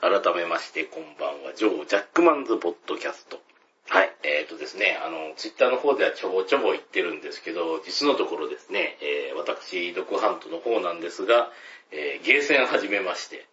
改めまして、こんばんは。ジョー・ジャックマンズ・ポッドキャスト。はい。えっ、ー、とですね、あの、ツイッターの方ではちょぼちょぼ言ってるんですけど、実のところですね、えー、私、ドクハントの方なんですが、えー、ゲーセン始めまして、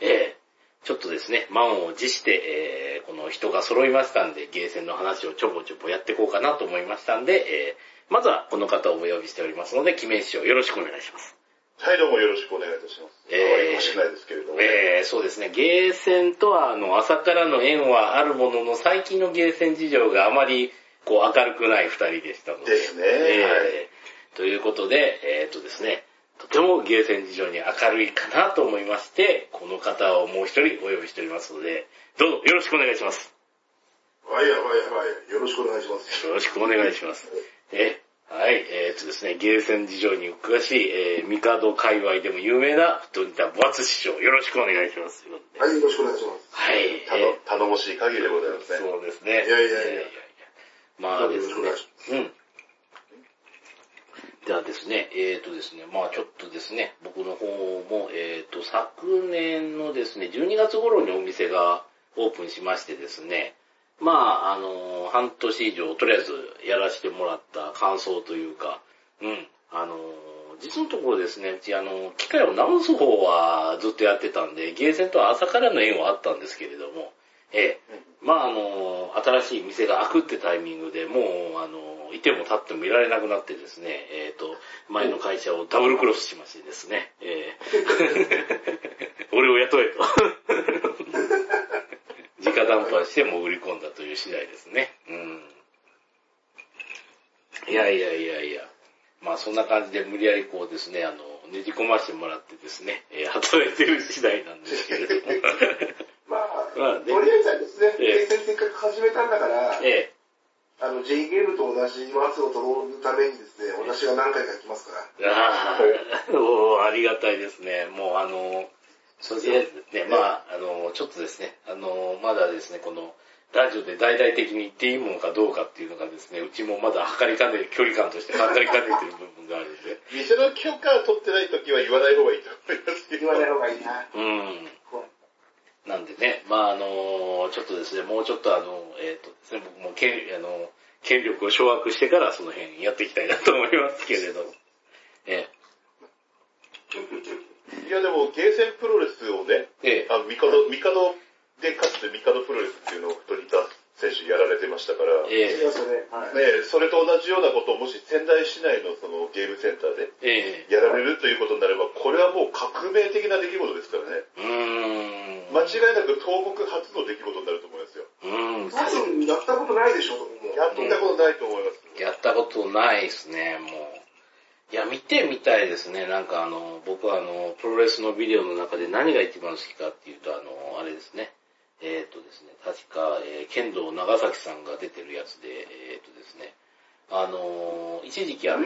えー、ちょっとですね、満を持して、えー、この人が揃いましたんで、ゲーセンの話をちょぼちょぼやっていこうかなと思いましたんで、えー、まずはこの方をお呼びしておりますので、記名師匠よろしくお願いします。はい、どうもよろしくお願いいたします。えーあまり欲しくないですけれども。えー、そうですね、ゲーセンとは、あの、朝からの縁はあるものの、最近のゲーセン事情があまり、こう、明るくない二人でしたので。ですねえーということで、えーっとですね、とてもゲーセン事情に明るいかなと思いまして、この方をもう一人お呼びしておりますので、どうぞよろしくお願いします。はい、はい、はい。よろしくお願いします。よろしくお願いします。え、はい、えー、っとですね、ゲーセン事情に詳しい、えー、ミカド界隈でも有名な、太田ボアツ師匠、よろしくお願いします。はい、よろしくお願いします。はい、たの頼もしい限りでございますね。そうですね。いやいやいやまあですね。うん。ではですね、えーとですね、まあちょっとですね、僕の方も、えーと、昨年のですね、12月頃にお店がオープンしましてですね、まああの、半年以上、とりあえずやらせてもらった感想というか、うん、あの、実のところですね、うちあの、機械を直す方はずっとやってたんで、ゲーセンとは朝からの縁はあったんですけれども、ええ、まああの、新しい店が開くってタイミングでもう、あの、いても立ってもいられなくなってですね、えっ、と、前の会社をダブルクロスしましてですね、ええ と。直談判しても売り込んだという次第ですね。うん。いやいやいやいや。まあそんな感じで無理やりこうですね、あの、ねじ込ましてもらってですね、えー働いてる次第なんですけれども。まあ、まあねとりあえずはですね、えーせっかく始めたんだから、えあの、J ゲームと同じ末を取るためにですね、私が何回か来ますから。えああ、おーありがたいですね。もうあの、とりあえずね、まああの、ちょっとですね、あの、まだですね、この、ラジオで大々的に言っていいものかどうかっていうのがですね、うちもまだ測りかね、距離感として測りかねてる部分があるんで。店の許可を取ってない時は言わない方がいいと思いますけど。言わない方がいいな。うん。こなんでね、まああの、ちょっとですね、もうちょっとあの、えっ、とですね、僕も権あの権力を掌握してからその辺やっていきたいなと思いますけれど。えいやでも、ゲーセンプロレスをね、え、ええ、あ、ミカド、ミカドでかつてミカドプロレスっていうのを鳥田選手やられてましたから、ねえう。違いますよね。はい。えそれと同じようなことをもし仙台市内のそのゲームセンターでえ、ええ、やられるということになれば、これはもう革命的な出来事ですからね。うーん。間違いなく東北初の出来事になると思いますよ。うん、多分、やったことないでしょ、もう。やったことないと思います。やったことないですね、もう。いや、見てみたいですね。なんかあの、僕はあの、プロレスのビデオの中で何が一番好きかっていうと、あの、あれですね。えっ、とですね、確か、えー剣道長崎さんが出てるやつで、えっ、とですね、あのー一時期あの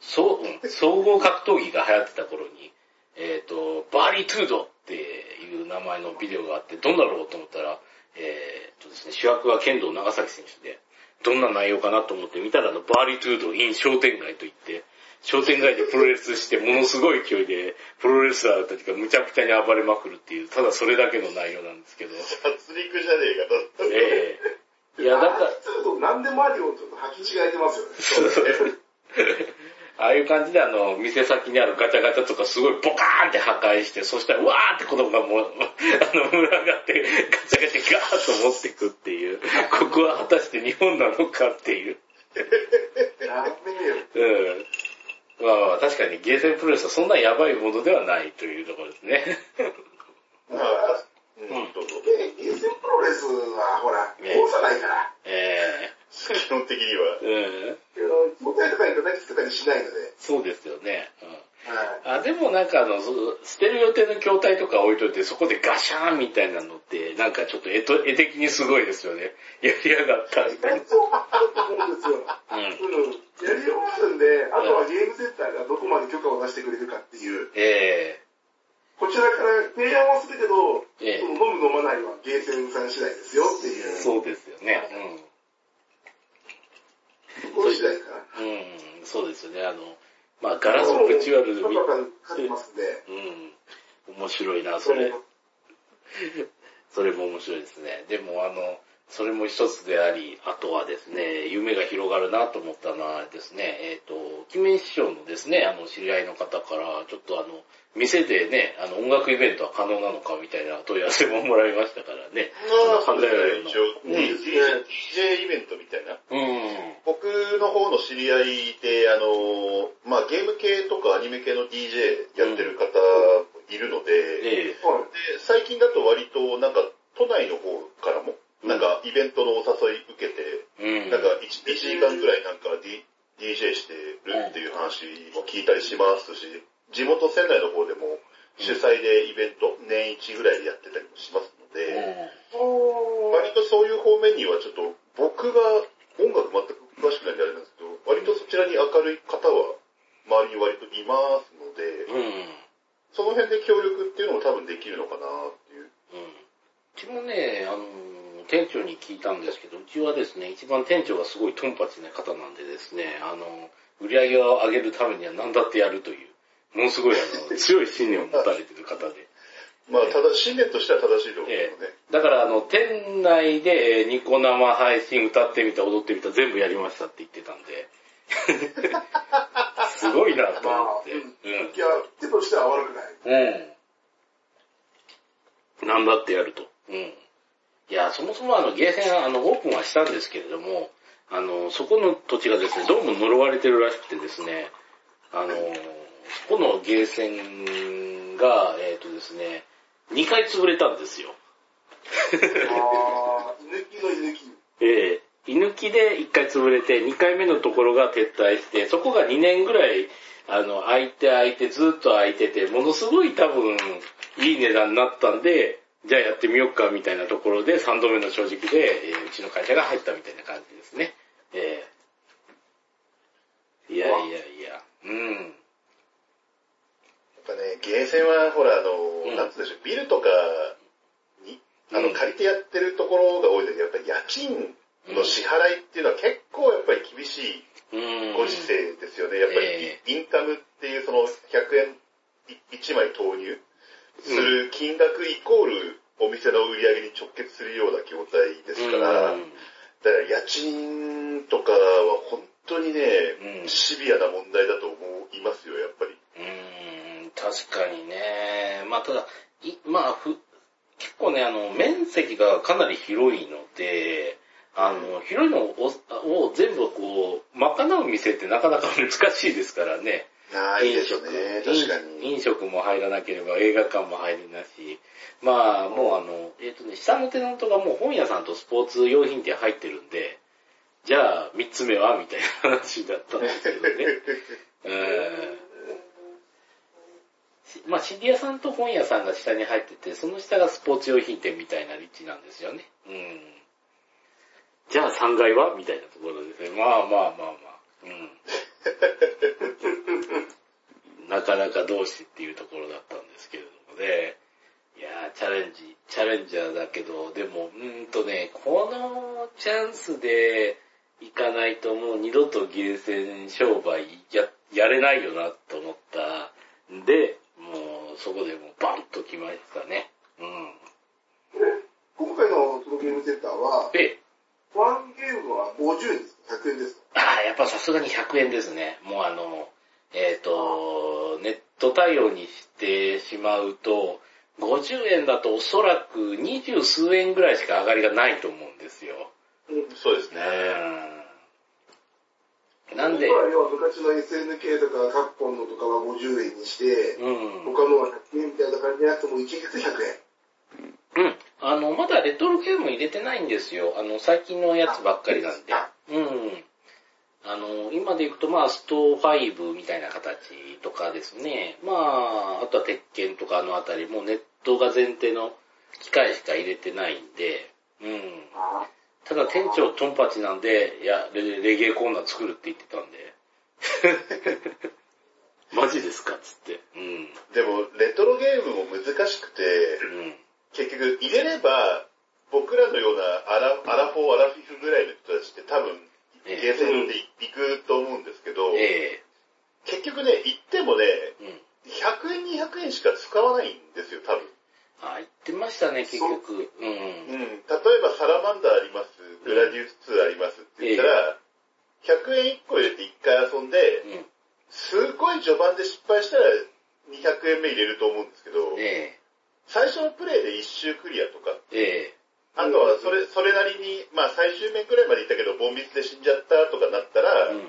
そううん総合格闘技が流行ってた頃に、えっ、と、バーリートゥードっていう名前のビデオがあって、どんなろうと思ったら、えっ、とですね、主役はケンドー・ナガサキ選手で、どんな内容かなと思って見たら、あの、バーリートゥード in 商店街といって、商店街でプロレスしてものすごい勢いで、プロレスラーたちがむちゃくちゃに暴れまくるっていう、ただそれだけの内容なんですけど、殺戮じゃねえかと。ええいや、だから、ちょっと何でもありをちょっと履き違えてますよね。ああいう感じであの、店先にあるガチャガチャとかすごいボカーンって破壊して、そしたらうわーって子供がもう、あの、群がってガチャガチャガーッと持ってくっていう、ここは果たして日本なのかっていう。やべえよ。うん。まあまあ確かにゲーセンプロレスはそんなやばいものではないというところですね。まあ、うん、ゲーセンプロレスは、ほら、ね。通さないから。え基本的には。えうん。あの、胴体とかに叩きつけたりしないので。そうですよね。うん。はい。あ、でもなんかあの、そ捨てる予定の筐体とか置いといて、そこでガシャーンみたいなのって、なんかちょっと絵と絵的にすごいですよね。やりやがったみたいな。そうあると思うんですよ。うん。うん。やりようがあるんで、あとはゲームセンターがどこまで許可を出してくれるかっていう。えこちらから提案はするけど、ええその飲む飲まないはゲーセンさん次第ですよっていえう。そうですよね。ところ次第かな。うん。うん。そうですよね。あの、まあガラスぶち割る許可がかかってますんで。うん。面白いな、それ。それも面白いですね。でもあの、それも一つであり、あとはですね、夢が広がるなと思ったのはですね、えっ、と、キメ師匠のですね、あの、知り合いの方から、ちょっとあの、店でね、あの、音楽イベントは可能なのかみたいな問い合わせももらいましたからね。まあ、そのそうですね。一応、うん DJ, イベントみたいな。うん。僕の方の知り合いで、あの、まあ、ゲーム系とかアニメ系の DJ やってる方いるので、ええはい。で最近だと割となんか都内の方からも、うんなんかイベントのお誘い受けて、うん。なんか 1, 1時間くらいなんか、D、DJ してるっていう話も聞いたりしますし、地元仙台の方でも主催でイベント年一ぐらいでやってたりもしますので、割とそういう方面にはちょっと僕が音楽全く詳しくないんであれなんですけど、割とそちらに明るい方は周りに割といますので、うん。その辺で協力っていうのも多分できるのかなっていう。うん。うちもね、あの、店長に聞いたんですけど、うちはですね、一番店長がすごいトンパチな方なんでですね、あの、売り上げを上げるためには何だってやるという、ものすごいあの、強い信念を持たれてる方で。まあ、ただ、信念としては正しいと思うのえで、だからあの、店内でえーニコ生配信歌ってみた、踊ってみた、全部やりましたって言ってたんで。すごいなとまあ、思って。うん。いや、手としては悪くない。うん。うん。なんだってやると。うん。いや、そもそもあの、ゲーセン、あの、オープンはしたんですけれども、あの、そこの土地がですね、どうも呪われてるらしくてですね、あの、そこのゲーセンが、えっ、とですね、2回潰れたんですよ。あー、居抜きの居抜き。ええ居抜きで1回潰れて、2回目のところが撤退して、そこが2年ぐらい、あの、空いて空いて、ずっと空いてて、ものすごい多分、いい値段になったんで、じゃあやってみようかみたいなところで、3度目の正直で、えーうちの会社が入ったみたいな感じですね。ええいやいやいや、うん。やっぱね、ゲーセンは、ほら、あの、うんなんつうんでしょう、ビルとかに、あの、うん借りてやってるところが多いので、やっぱり家賃の支払いっていうのは結構やっぱり厳しいうん。ご時世ですよね。やっぱりえインカムっていうその100円1枚投入する金額イコールお店の売り上げに直結するような業態ですから、うんだから家賃とかは本当にね、うんシビアな問題だと思いますよ、やっぱり。うーん、確かにね。まあただ、いまあふ、結構ね、あの、面積がかなり広いので、あの、広いのをを全部こう、賄う店ってなかなか難しいですからね。ないですね、確かに。飲食も入らなければ映画館も入れないし、まあもうあの、えっ、とね、下のテナントがもう本屋さんとスポーツ用品店入ってるんで、じゃあ三つ目はみたいな話だったんですけどね。うんしまあ CD 屋さんと本屋さんが下に入ってて、その下がスポーツ用品店みたいな立地なんですよね。うん。じゃあ3階はみたいなところですね。まあまあまあまあ。うん。なかなか同士っていうところだったんですけれどもね。いやー、チャレンジ、チャレンジャーだけど、でも、うーんとね、このチャンスで行かないともう二度とゲーセン商売や、やれないよなと思ったんで、もうそこでもうバンと来ましたね。うん。今回のそのゲームセンターは、で、ワンゲームは50円ですか ?100 円ですか？ああ、やっぱさすがに100円ですね。もうあの、えっ、と、ネット対応にしてしまうと、50円だとおそらく二十数円ぐらいしか上がりがないと思うんですよ。そうですね。うん。なんで、は昔の SNK とかカプコンのとかは50円にして、うん。他のは100円みたいな感じじゃなくても一律100円。うん。あの、まだレトロゲーム入れてないんですよ。あの、最近のやつばっかりなんで。うん。あの、今でいくと、まあ、スト5みたいな形とかですね。まあ、あとは鉄拳とかあのあたり、もうネットが前提の機械しか入れてないんで、うん。ただ店長トンパチなんで、いや、レレゲエコーナー作るって言ってたんで。マジですかっつって。うん。でも、レトロゲームも難しくて、うん。結局入れれば、僕らのようなアラアラフォー、アラフィフぐらいの人たちって多分、ええゲーセンで行くと思うんですけど、え結局ね、行ってもね、えうん。100円、200円しか使わないんですよ、多分。あ、言ってましたね、結局。うん。うん。例えばサラマンダーあります、グラディウス2ありますって言ったら、100円1個入れて1回遊んで、うん。すごい序盤で失敗したら200円目入れると思うんですけど、え最初のプレイで1周クリアとか、え、えあとはそれ、それなりに、まあ最終面くらいまで行ったけど、ボンミスで死んじゃったとかなったえ、ら、うん。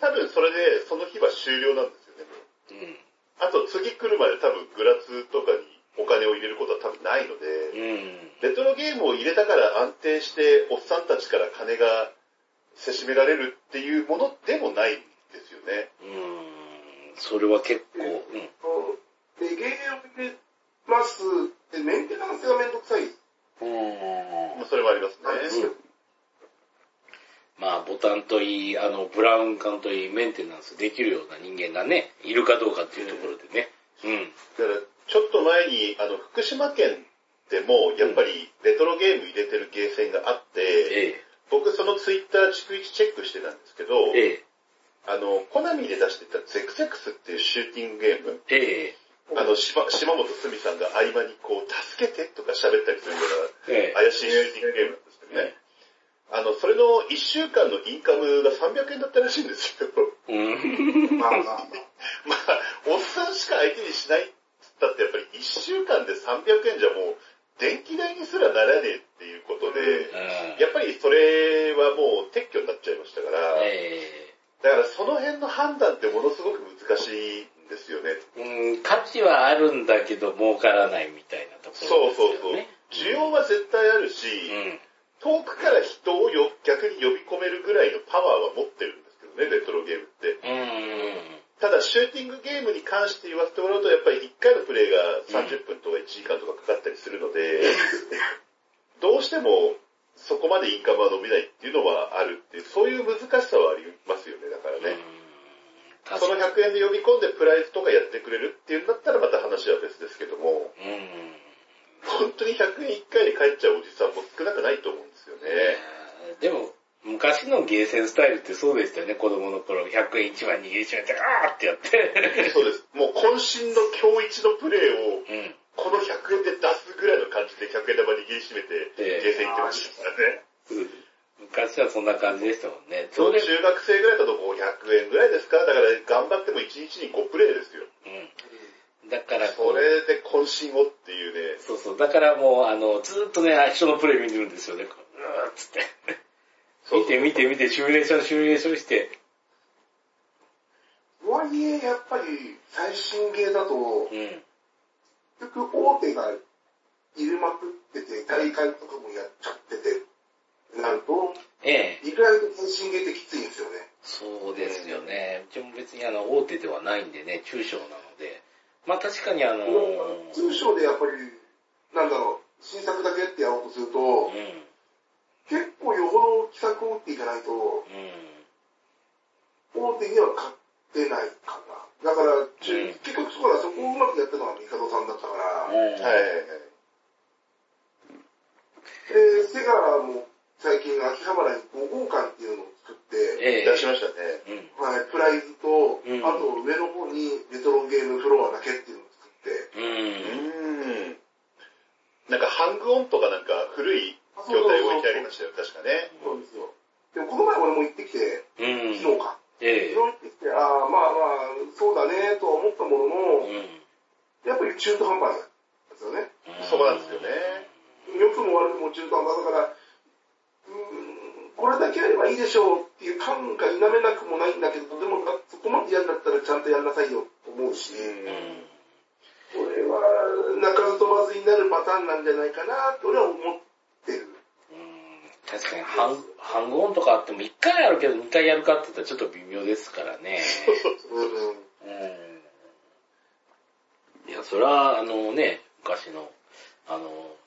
多分それでその日は終了なんですよね。うん。あと次来るまで多分グラツとかにお金を入れることは多分ないので、うん。レトロゲームを入れたから安定しておっさんたちから金がせしめられるっていうものでもないんですよね。うん。それは結構、うん。で、ゲームを入れますって、メンテナンスがめんどくさいまあそれもありますなんですよね。。まあ、ボタンといい、あの、ブラウン管といい、メンテナンスできるような人間がね、いるかどうかっていうところでね。うん。だから、ちょっと前に、あの、福島県でも、やっぱり、レトロゲーム入れてるゲーセンがあって、え僕そのツイッター逐一チェックしてたんですけど、え、ええ、あの、コナミで出してたゼクセクスっていうシューティングゲーム、ええ、あの、しま島本すみさんが合間にこう、助けてとか喋ったりするようええな、怪しいシューティングゲームなんですけどね。あの、それの1週間のインカムが300円だったらしいんですよ。うん。まあまあまあ。まあ、おっさんしか相手にしないっつったってやっぱり1週間で300円じゃもう、電気代にすらならねえっていうことで、やっぱりそれはもう撤去になっちゃいましたから、えだからその辺の判断ってものすごく難しいんですよね。え、うん、価値はあるんだけど儲からないみたいなところそうそうそうですよね。。需要は絶対あるし、うん。遠くから人をよ逆に呼び込めるぐらいのパワーは持ってるんですけどね、レトロゲームって。うん。ただ、シューティングゲームに関して言わせてもらうと、やっぱり1回のプレイが30分とか1時間とかかかったりするので、どうしてもそこまでインカムは伸びないっていうのはあるっていう、そういう難しさはありますよね、だからね。その100円で呼び込んでプライズとかやってくれるっていうんだったらまた話は別ですけども、うん。本当に100円1回で帰っちゃうおじさんも少なくないと思うんですよね。でも、昔のゲーセンスタイルってそうでしたよね、子供の頃。100円1枚握りしめて、あーってやって。そうです。もう渾身の今日一のプレーを、うん。この100円で出すぐらいの感じで100円玉握りしめて、ええゲーセン行ってましたからね。昔はそんな感じでしたもんね。そう、れ中学生ぐらいだと500円ぐらいですか？だから頑張っても1日に5プレイですよ。うん。だからこ、れで渾身をっていうね。そうそう。だからもう、あの、ずーっとね、人のプレイ見てるんですよね。こううーっつって。見て見て見て、シミュレーション、シミュレーションして。とはいえ、やっぱり最新ゲーだと、うん。結局大手が入れまくってて、大会とかもやっちゃってて、なると、ええ。意外と最新ゲーってきついんですよね。そうですよね。うちも別にあの、大手ではないんでね、中小なので。まあ確かにあのー、通称でやっぱり、なんだろう、新作だけってやろうとするとう、ん。結構よほど奇策を打っていかないと、うん。大手には勝てないかな。だから、中うん結局そこらそこをうまくやったのはミカドさんだったから、はい。で、セガも最近秋葉原に5号館っていうのを作って、ええ。出しましたね。うん。はい、プライズと、うんあと上の方にレトロゲームフロアだけっていうのを作って、う。うんーん。なんかハングオンとかなんか古い筐体置いてありましたよ、確かね。そうですよ。でもこの前俺も行ってきて、うん。昨日か。ええ。昨日行ってきて、ああ、まあまあ、そうだねとは思ったものの、うん。やっぱり中途半端なんですよね。そこなんですよね。良くも悪くも中途半端だから、これだけやればいいでしょうっていう感が否めなくもないんだけど、でもそこまでやるんだったらちゃんとやんなさいよと思うし、うん。これは鳴かず飛ばずになるパターンなんじゃないかなと俺は思ってる。うん確かに、ハン、ハングオンとかあっても1回あるけど2回やるかって言ったらちょっと微妙ですからね。うんうん。いや、それは、あのね、昔の、あの、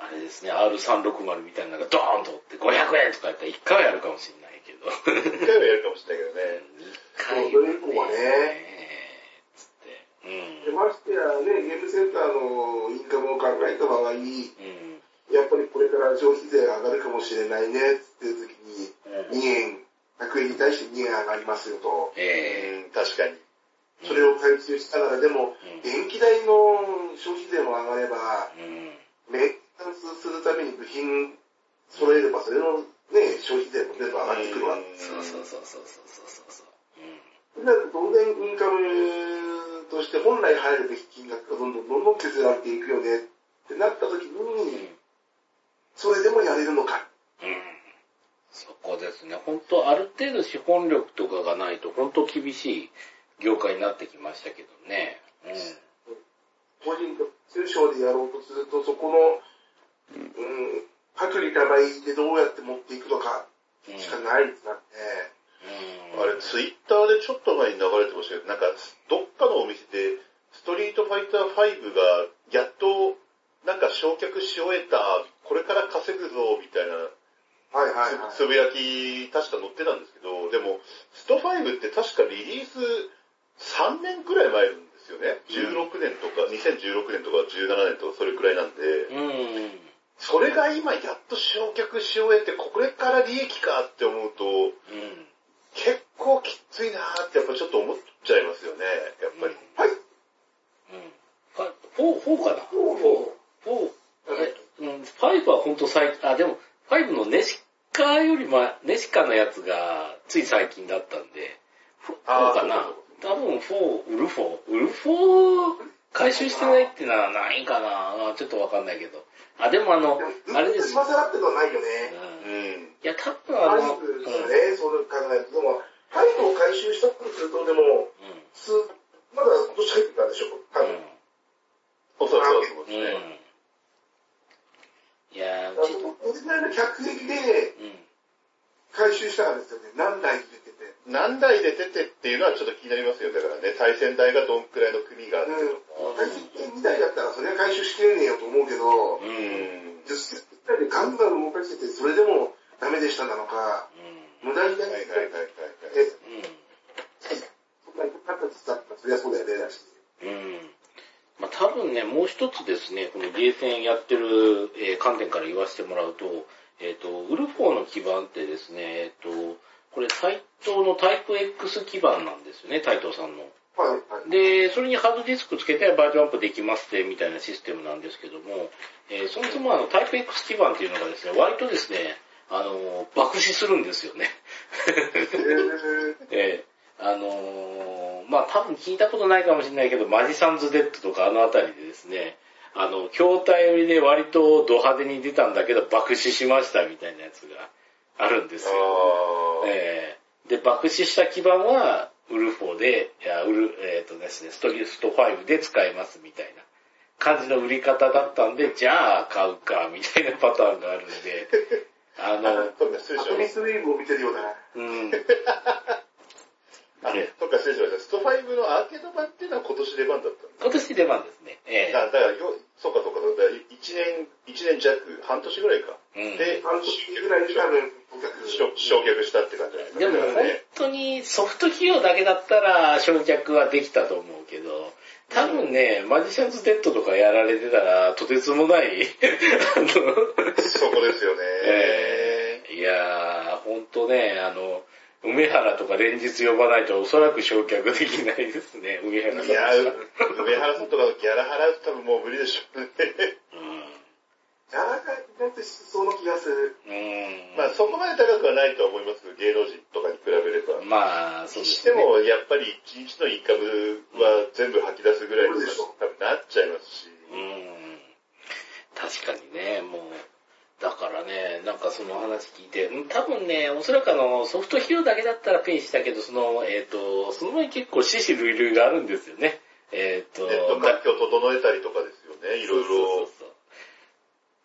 あれですね、R360 みたいなのがドーンとって500円とかやったら1回はやるかもしれないけど。一回はやるかもしれないけどね。2回それ以降はねつって。うん。でましてやね、ゲームセンターのインカムを考えた場合、うん。やっぱりこれから消費税上がるかもしれないねっていう時に、2円、100円に対して2円上がりますよと。えうん、確かに。それを回収しながら、でも、うん電気代の消費税も上がれば、うん。メンテナンスするために部品揃えれば、それのね、消費税も全部上がってくるわ。そうそうそうそうそうそうそう。うん。だ当然インカムとして本来入るべき金額がどんどんどんどん削られていくよねってなった時に、それでもやれるのか。うん。そこですね。本当ある程度資本力とかがないと、本当厳しい業界になってきましたけどね。個人と中小でやろうとすると、そこの、うん、薄利多売でどうやって持っていくのかうん。しかないですからね。うん。あれ、ツイッターでちょっと前に流れてましたけど、なんか、どっかのお店で、ストリートファイター5が、やっと、なんか焼却し終えた、これから稼ぐぞ、みたいな、はいはいはい。つぶやき、確か載ってたんですけど、でも、スト5って確かリリース3年くらい前なんですよね。16年とか、2016年とか17年とかそれくらいなんで、うん。それが今やっと焼却し終えて、これから利益かって思うと、うん。結構きついなーってやっぱちょっと思っちゃいますよね、やっぱり。はい。うん。フォー、フォーかな？フォーフォー。ん、ファイブは本当最近、あ、でも、ファイブのネシカよりも、ネシカのやつがつい最近だったんで、フォーかな？多分フォー、ウルフォー？ウルフォー回収してないってのはないかなちょっとわかんないけど。あ、でもあの、あれです。今更ってのはないようね。んうん。いや、多分あフの、ァイブですうんそう考えると。でも、ファイブを回収したとすると、でも、すまだ今年入ってたんでしょ多分。おそらくそうですうん。うん。ね。いやー、うち、だからそこ、どれぐらいの客席でうん。回収したかですよね。何台入れてて。何台で出てっていうのはちょっと気になりますよ。だからね、対戦台がどんくらいの国があってとか。回収2台だったらそれは回収しきれねえよと思うけど、うん。うん。10台でガンガン動かしてて、それでもダメでしたなのか、無駄になりはいはいはいはいで、うん。そんなにかかったって言ったら、そりゃそうだよね、だし。うん。まあ、多分ね、もう一つですね、このゲーセンやってる、えー観点から言わせてもらうと、えっ、と、ウルフォーの基板ってですね、えっ、と、これ、対等のタイプ X 基板なんですよね、タイトーさんの。はい、はい。で、それにハードディスクつけてバージョンアップできますってみたいなシステムなんですけども、えーそもそもあのタイプ X 基板っていうのがですね、割とですね、あの、爆死するんですよね。えー、ええあのーまあ多分聞いたことないかもしれないけど、マジサンズデッドとかあのあたりでですね、あの、筐体寄りで割とド派手に出たんだけど爆死しましたみたいなやつがあるんですよ。ええ。で、爆死した基板は、ウルフォーで、いや、ウル、えっ、とですね、ストリスト5で使えますみたいな感じの売り方だったんで、じゃあ買うか、みたいなパターンがあるんで、あの、そっか、失礼しましアトミスウェーブを見てるようだな。うん、た。あ、そっか、失礼しました。スト5のアーケード版っていうのは今年出番だったんだ。今年出番ですね。ええだだからよ、そうかそうか、だから1年、一年弱、半年ぐらいか。うんで、半年ぐらいで多分、焼却したって感じじゃないですか。でも本当にソフト費用だけだったら焼却はできたと思うけど、多分ね、マジシャンズデッドとかやられてたら、とてつもない、あの、そこですよね。えーいやー、ほんとね、あの、梅原とか連日呼ばないとおそらく焼却できないですね、梅原さん。いや、梅原さんとかのギャラ払うと多分もう無理でしょうね。柔らかいなってしそうな気がする。うん。うん。まあそこまで高くはないとは思いますけど、芸能人とかに比べれば。まあ、そうにですね。しても、やっぱり一日のインカムは全部吐き出すぐらいのそうでしょ多分なっちゃいますし。うん。確かにね、もう、だからね、なんかその話聞いて、うん多分ね、おそらくあの、ソフト費用だけだったらペイしたけど、その、えっ、と、その前に結構死死類類があるんですよね。えっ、と、ネット環境を整えたりとかですよね、いろいそうそうそうろ。そうっ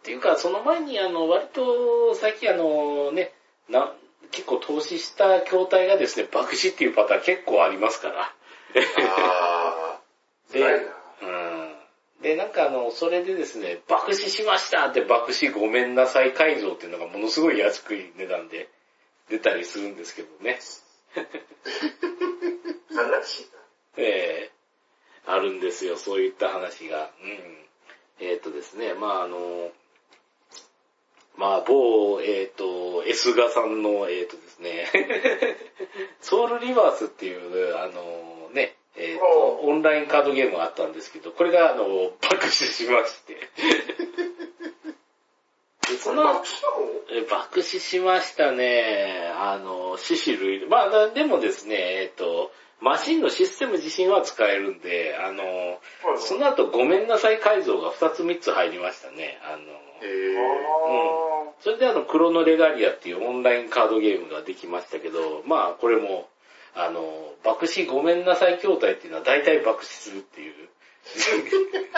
ていうか、その前にあの、割と最近あのね、な、結構投資した筐体がですね、爆死っていうパターン結構ありますから。あで、辛いなうん。で、なんかあの、それでですね、爆死しましたって爆死ごめんなさい改造っていうのがものすごい安くい値段で出たりするんですけどね。悲しいええあるんですよ、そういった話が。うん。えっ、とですね、まああの、まあ某、えっ、と、エスガさんの、えっ、とですね、ソウルリバースっていう、あのね、えっ、と、オンラインカードゲームがあったんですけど、これが、あの、爆死しまして。でその、爆死しましたね。あの、死死類類。まあ、なでもですね、えっ、と、マシンのシステム自身は使えるんで、あの、その後ごめんなさい改造が2つ3つ入りましたね。あの、へーあそれであの、クロノレガリアっていうオンラインカードゲームができましたけど、まあ、これも、あの、爆死ごめんなさい筐体っていうのは大体爆死するっていう。ー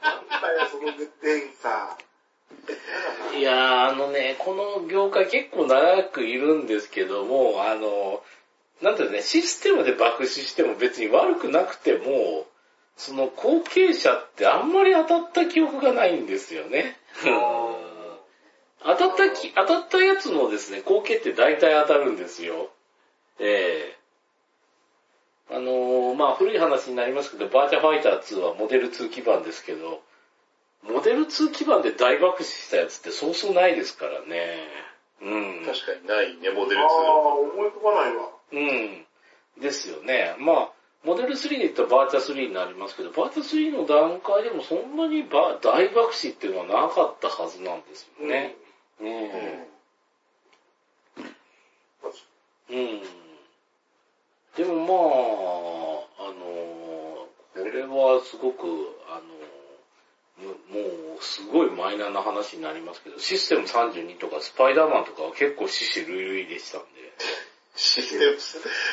なんだよ、その連鎖。いやー、あのね、この業界結構長くいるんですけども、あの、なんていうのね、システムで爆死しても別に悪くなくても、その後継者ってあんまり当たった記憶がないんですよね。当たったき、当たったやつのですね、後継って大体当たるんですよ。ええあのーまあ古い話になりますけど、バーチャファイター2はモデル2基盤ですけど、モデル2基盤で大爆死したやつってそうそうないですからね。うん。確かにないね、モデル2。ああ、思い浮かばないわ。うん。ですよね。まあ、モデル3で言ったらバーチャ3になりますけど、バーチャ3の段階でもそんなにば大爆死っていうのはなかったはずなんですよね。うん。うん。でもまあ、あの、これはすごく、あの、もうすごいマイナーな話になりますけど、システム32とかスパイダーマンとかは結構死死類類でしたんで。システム、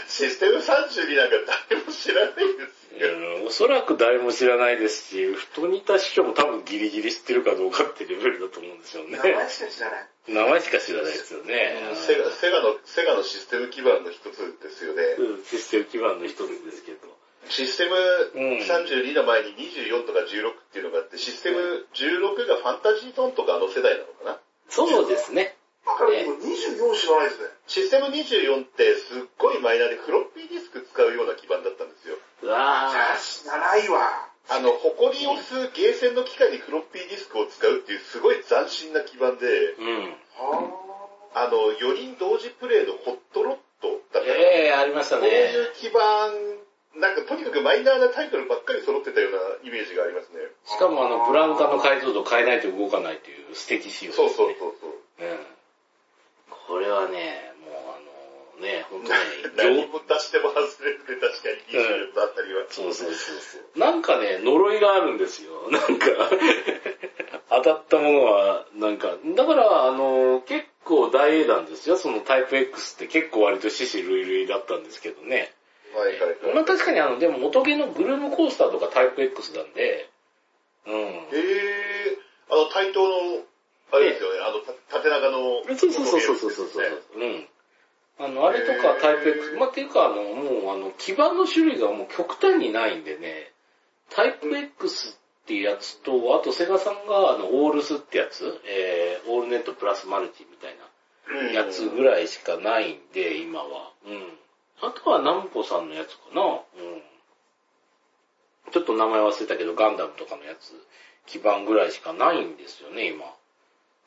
システム32なんか誰も知らないですよ。うんおそらく誰も知らないですし、ふと似た師匠も多分ギリギリ知ってるかどうかってレベルだと思うんですよね。名前しか知らない。名前しか知らないですよね。セガ、セガの、セガのシステム基盤の一つですよね。うんシステム基盤の一つですけど。システムうん32の前に24とか16っていうのがあって、システム16がファンタジートーンとかあの世代なのかな？そうですね。だから僕24知らないですね。システム24ってすっごいマイナーでフロッピーディスク使うような基盤だったんですよ。うわじゃあ知らないわ。あの、埃を吸うゲーセンの機械にフロッピーディスクを使うっていうすごい斬新な基盤で、ーうん。はあの、4人同時プレイのホットロットだったええありましたこういね。う基盤、なんかとにかくマイナーなタイトルばっかり揃ってたようなイメージがありますね。しかもあの、ブラウン管の解像度変えないと動かないという素敵仕様です、ね。そうそうそうそう。うん。これはね、もうあの、ね、ほんとね、何も出しても外れるね、確かに24あたりは。そうそうそうそう。なんかね、呪いがあるんですよ。なんか、当たったものは、なんか、だから、あの、結構大英断ですよ。そのタイプ X って結構割と死死類類だったんですけどね。はいはいはい。まあ確かにあの、でも元毛のグルームコースターとかタイプ X なんで、うん。へー、あの、対等の、あれですよね、あの、た縦長の。そうそうそうそうそうそうそう。うん。あの、あれとかタイプ X、まあ、っていうか、あの、もう、あの、基板の種類がもう極端にないんでね、タイプ X っていうやつと、あとセガさんが、あの、オールスってやつ、えー、オールネットプラスマルチみたいうんなやつぐらいしかないんで、今は。うん。あとはナムコさんのやつかな。うん。ちょっと名前忘れたけど、ガンダムとかのやつ、基板ぐらいしかないんですよね、今。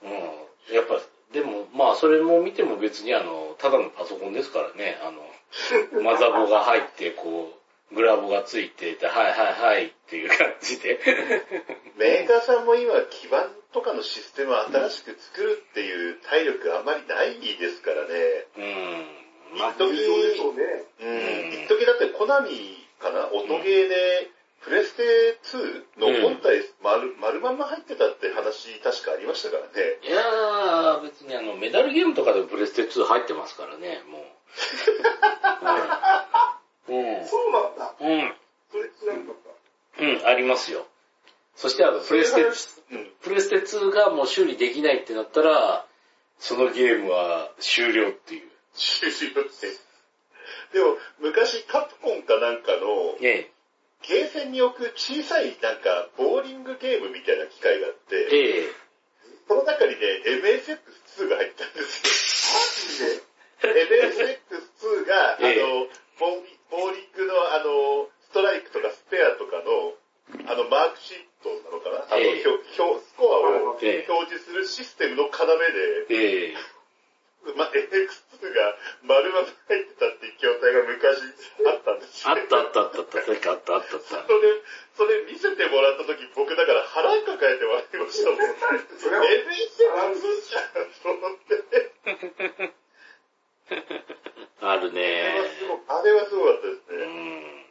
うん。やっぱ、でも、まあ、それも見ても別にあの、ただのパソコンですからね、あの、マザボが入って、こう、グラボがついてて、はいはいはいっていう感じで。メーカーさんも今、基板とかのシステムを新しく作るっていう体力あまりないですからね。うん。まあ、一時そうでしょうね。うん。一時だってコナミかな、音ゲーで、プレステ2の本体丸、丸まんま入ってたって話確かありましたからね。いやー、別にあの、メダルゲームとかでもプレステ2入ってますからね、もう。うん。そうなんだ。うん。それ知らなかった。うん、ありますよ。そしてあの、プレステ、うん。プレステ2がもう修理できないってなったら、そのゲームは終了っていう。終了って。でも、昔カプコンかなんかの、えゲーセンに置く小さいなんか、ボーリングゲームみたいな機械があっえ、て、えの中にね、MSX2 が入ったんですよ。マジで。MSX2 が、ええ。あの、ボーリボーリングのあの、ストライクとかスペアとかの、あの、マークシートなのかな？あの、ええ表表スコアをええ。表示するシステムの要で、ええ。まあ、MX2 が丸々入ってたっていう筐体が昔あったんですよ。あったあったあったあった、確かあったあったあった。それ、それ見せてもらった時僕だから腹抱えて笑いましたもん。それは、NHK じゃんと思って。あるねあれはすごかったですうね。ん。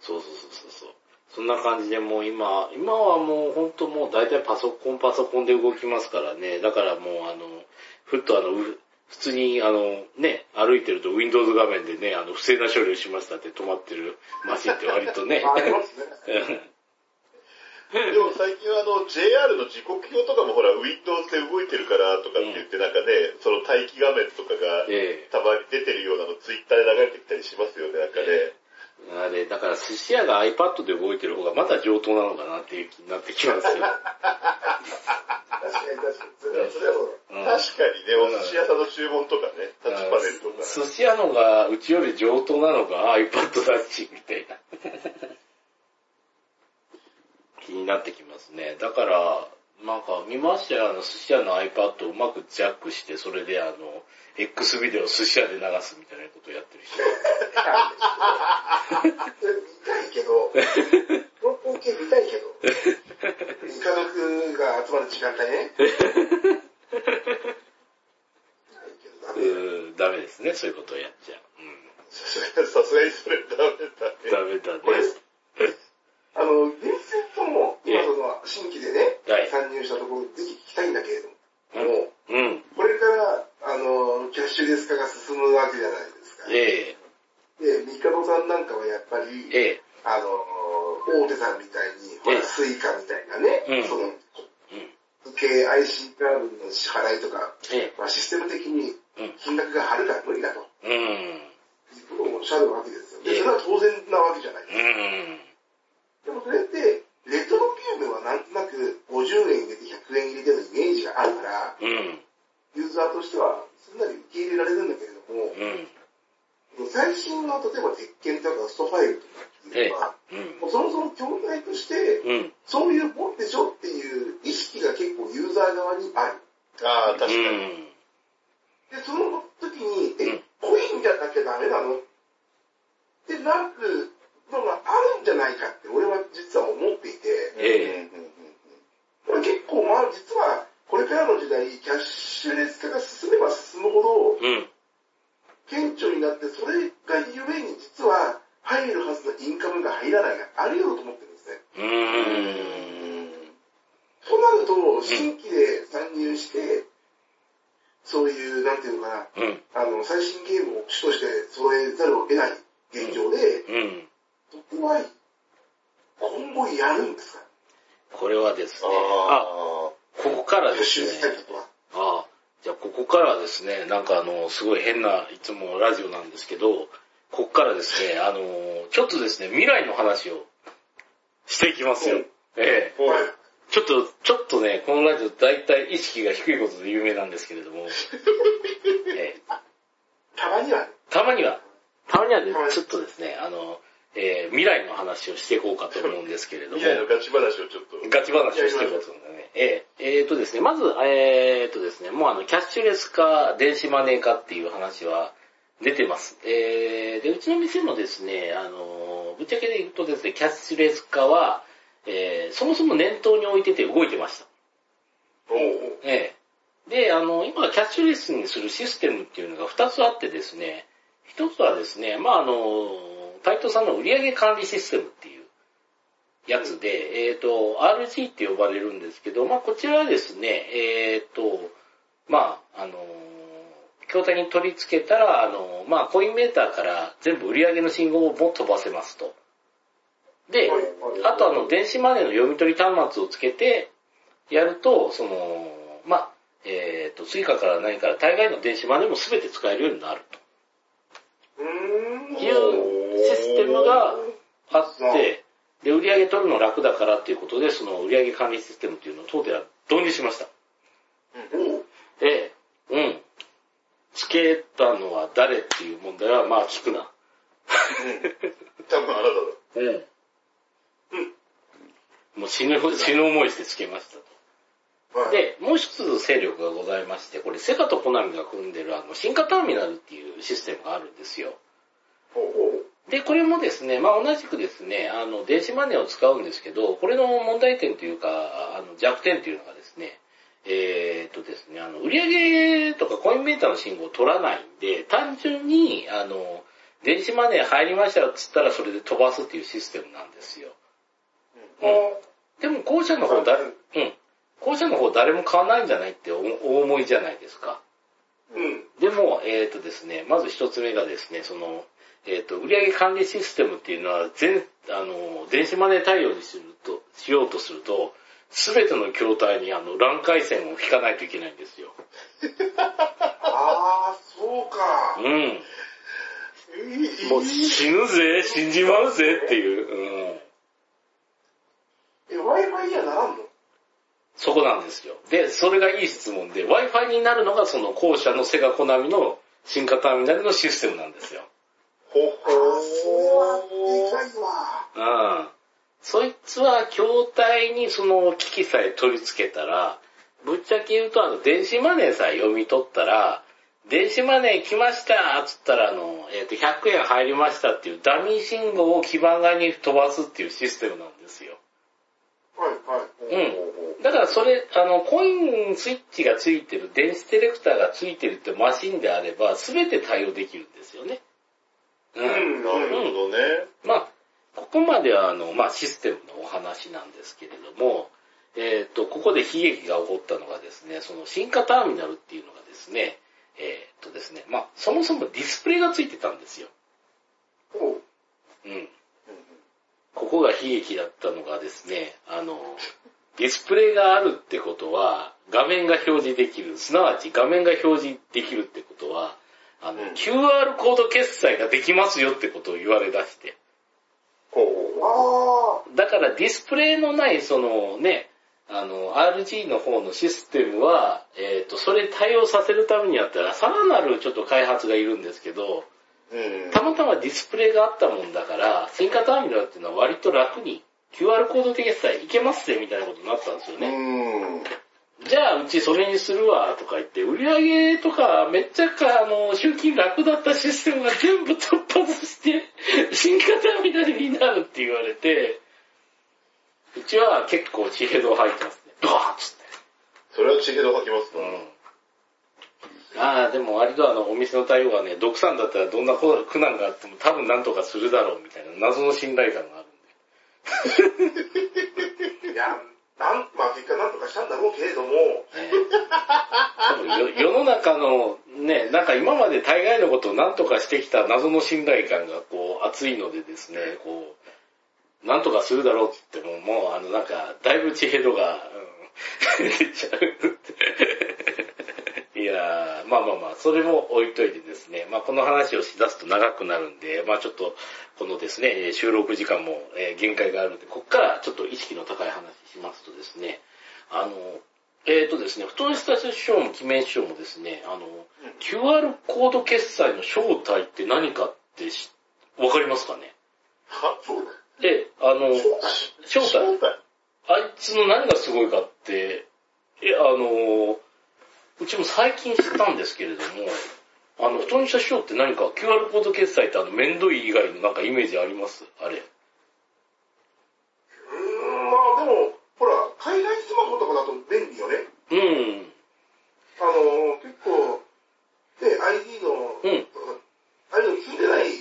そうそうそうそうそう。そんな感じでもう今、今はもう本当もう大体パソコンパソコンで動きますからね。だからもうあの、ふっとあの、う普通にあの、ね、歩いてると Windows 画面でね、あの、不正な処理をしましたって止まってるマシンって割とね。ありますね。でも最近はあの JR の時刻表とかもほら Windows で動いてるからとかって言ってなんかね、その待機画面とかがえたまに出てるようなのツイッターで流れてきたりしますよね、なんかね。えあれ、だから寿司屋が iPad で動いてる方がまだ上等なのかなっていう気になってきますよ。確かに確かに。それはそれはそううん確かにね、お寿司屋さんの注文とかね、タッチパネルとか。寿司屋のがうちより上等なのが iPad だし、みたいな。気になってきますね。だから、なんか見ましたよ、あの寿司屋の iPad をうまくジャックして、それであの、X ビデオを寿司屋で流すみたいなことをやってる人。それ見たいけど、この光景見たいけど、家族が集まる時間帯ね。うーん、ダメですね、そういうことをやっちゃう。さすがにそれダメだうん、ね。ダメだね。あの、ヴィンセントも、今その、新規でね、はい参入したところ、ぜひ聞きたいんだけれども、うん。これから、あの、キャッシュレス化が進むわけじゃないですか。えで、ミカドさんなんかはやっぱり、え、えあの、大手さんみたいに、ほら、ええスイカみたいなね、うんその、え、受け IC カードの支払いとか、うん。えまあ、システム的にうん金額がはるかに無理だと、え、うん。いうことをおっしゃるわけですよ。で、ええそれは当然なわけじゃない。うん。でもそれって、レトロゲームはなんとなく50円入れて100円入れてのイメージがあるから、うん。ユーザーとしてはすんなり受け入れられるんだけれども、うん。最新の例えば鉄拳とかストファイルとかっていうのは、そもそも筐体として、うん。そういうもんでしょっていう意識が結構ユーザー側にある。ああ、確かうに。ん。で、その時に、うんえ、コインじゃなきゃダメなの？ってなるのがあるんじゃないかって俺は実は思っていて、ええうんうんうんこれ結構まあ実はこれからの時代、キャッシュレス化が進めば進むほどうん。顕著になって、それがゆえに実は入るはずのインカムが入らないがあり得ると思ってるんですね。となると、新規で参入して、そういう、なんていうのかな、うん。あの、最新ゲームを主として揃えざるを得ない現状で、うん。そこは今後やるんですか？これはですね、あ、あここからですね。ああ、じゃあここからですね、なんかあの、すごい変ないつもラジオなんですけど、ここからですね、あの、ちょっとですね、未来の話をしていきますようん。ええ。あ。はい。ちょっと、ちょっとね、このラジオ大体意識が低いことで有名なんですけれども、ええ、たまには？ね、たまには、たまにはねはい、ちょっとですね、あの、えー未来の話をしていこうかと思うんですけれども、未来のガチ話をちょっと。ガチ話をしていこうと思うんだね。えええーとですね、まず、えーとですね、もうあの、キャッシュレス化、電子マネー化っていう話は出てます。えー、で、うちの店もですね、あの、ぶっちゃけで言うとですね、キャッシュレス化は、えーそもそも念頭に置いてて動いてました。おうええで、あの、今、キャッシュレスにするシステムっていうのが2つあってですね、1つはですね、まああの、タイトさんの売上管理システムっていうやつで、えっ、と、RG って呼ばれるんですけど、まあこちらはですね、えっ、と、まああの、筐体に取り付けたら、あの、まあコインメーターから全部売上の信号をも飛ばせますと。で、はいあとあの、電子マネーの読み取り端末をつけて、やると、その、まあ、えっ、と、スイカから何から大概の電子マネーも全て使えるようになるうーん。というシステムがあって、で、売上取るの楽だからっていうことで、その売上管理システムっていうのを当店は導入しました。おうん。つけたのは誰っていう問題は、まあ聞くな。多分あなただ。うん。もう死ぬ、死ぬ思いしてつけましたと。はい、で、もう一つ勢力がございまして、これセガとコナミが組んでるあの、進化ターミナルっていうシステムがあるんですよ。おうで、これもですね、まあ同じくですね、あの、電子マネーを使うんですけど、これの問題点というか、あの弱点というのがですね、えー、っとですね、あの、売上とかコインメーターの信号を取らないんで、単純に、あの、電子マネー入りましたっつったらそれで飛ばすっていうシステムなんですよ。でも後者の方誰、うん。後者の方誰も買わないんじゃないっておお思いじゃないですか。うん。でも、えっ、とですね、まず一つ目がですね、その、えっ、と、売上管理システムっていうのは、全、あの、電子マネー対応にすると、しようとすると、すべての筐体にあの、乱回線を引かないといけないんですよ。ああ、そうか。うん。もう死ぬぜ、死んじまうぜっていう、うん。え、Wi-Fi にはならんの？そこなんですよ。で、それがいい質問で、Wi-Fi になるのがその後者のセガコナミの進化ターミナルのシステムなんですよ。ほほ。うん。そいつは筐体にその機器さえ取り付けたら、ぶっちゃけ言うとあの電子マネーさえ読み取ったら、電子マネー来ましたつったらあの、えっ、と、100円入りましたっていうダミー信号を基板側に飛ばすっていうシステムなんですよ。はい、はい。うん。だからそれ、あの、コインスイッチがついてる、電子セレクターがついてるってマシンであれば、すべて対応できるんですよね。うん。うんなるほどね。まあ、ここまではあの、まあ、システムのお話なんですけれども、えっ、と、ここで悲劇が起こったのがですね、その進化ターミナルっていうのがですね、えっ、とですね、まあ、そもそもディスプレイがついてたんですよ。ほう。うん。ここが悲劇だったのがですね、あの、ディスプレイがあるってことは、画面が表示できる。すなわち画面が表示できるってことは、あの、うん QR コード決済ができますよってことを言われ出して。ほうあだからディスプレイのないそのね、あの、RG の方のシステムは、えっ、と、それ対応させるためにやったら、さらなるちょっと開発がいるんですけど、うん。たまたまディスプレイがあったもんだから、進化ターミナルっていうのは割と楽に QR コード決済いけますぜみたいなことになったんですようね。ん。じゃあうちそれにするわとか言って、売り上げとかめっちゃか、あの、集金楽だったシステムが全部突破して、進化ターミナルになるって言われて、うちは結構地平道入ってますね。ドワーッつって。それは地平道吐きますな。うん。ああ、でも割とあの、お店の対応はね、独産だったらどんな苦難があっても多分なんとかするだろうみたいな謎の信頼感があるんで。なん、まあ結果なんとかしたんだろうけれども、ね 世の中のね、なんか今まで大概のことをなんとかしてきた謎の信頼感がこう熱いのでですね、こう、なんとかするだろうって言っても、もうあのなんか、だいぶ地平度が、うん、出ちゃう。いやー、まあまあまあ、それも置いといてですね、まあこの話をしだすと長くなるんで、まあちょっと、このですね、収録時間もえー限界があるんで、こっからちょっと意識の高い話しますとですね、あの、えっ、とですね、太いスタ師匠も記名師匠もですね、あの、QR コード決済の正体って何かってしわかりますかね？は？で、あの、正体。あいつの何がすごいかって、え、あの、うちも最近知ったんですけれども、あの、太い師匠って何か QR コード決済ってあの、面倒い以外のなんかイメージあります？あれ。うーん、まあでも、ほら、海外スマホとかだと便利よね。うん。あの、結構、ね、ID の、うん。ああいうの積んでないや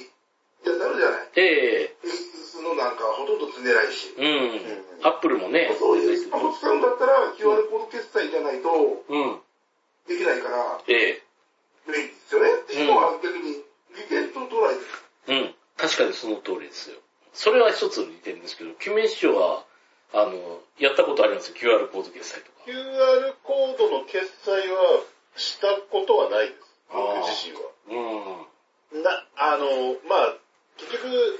つあるじゃない？ええ ASUS のなんかほとんど積んでないし。うん。アップルもね。そういうスマホ使うんだったら QR コード決済じゃないとうん。できないからえ便利ですよね。っていうのは逆に利点と捉えてる。えうん。確かにその通りですよ。それは一つの利点ですけど、救命師匠は、あの、やったことありますよ。QR コード決済とか。QR コードの決済はしたことはないです。僕自身は。うん。な、あの、まあ、結局、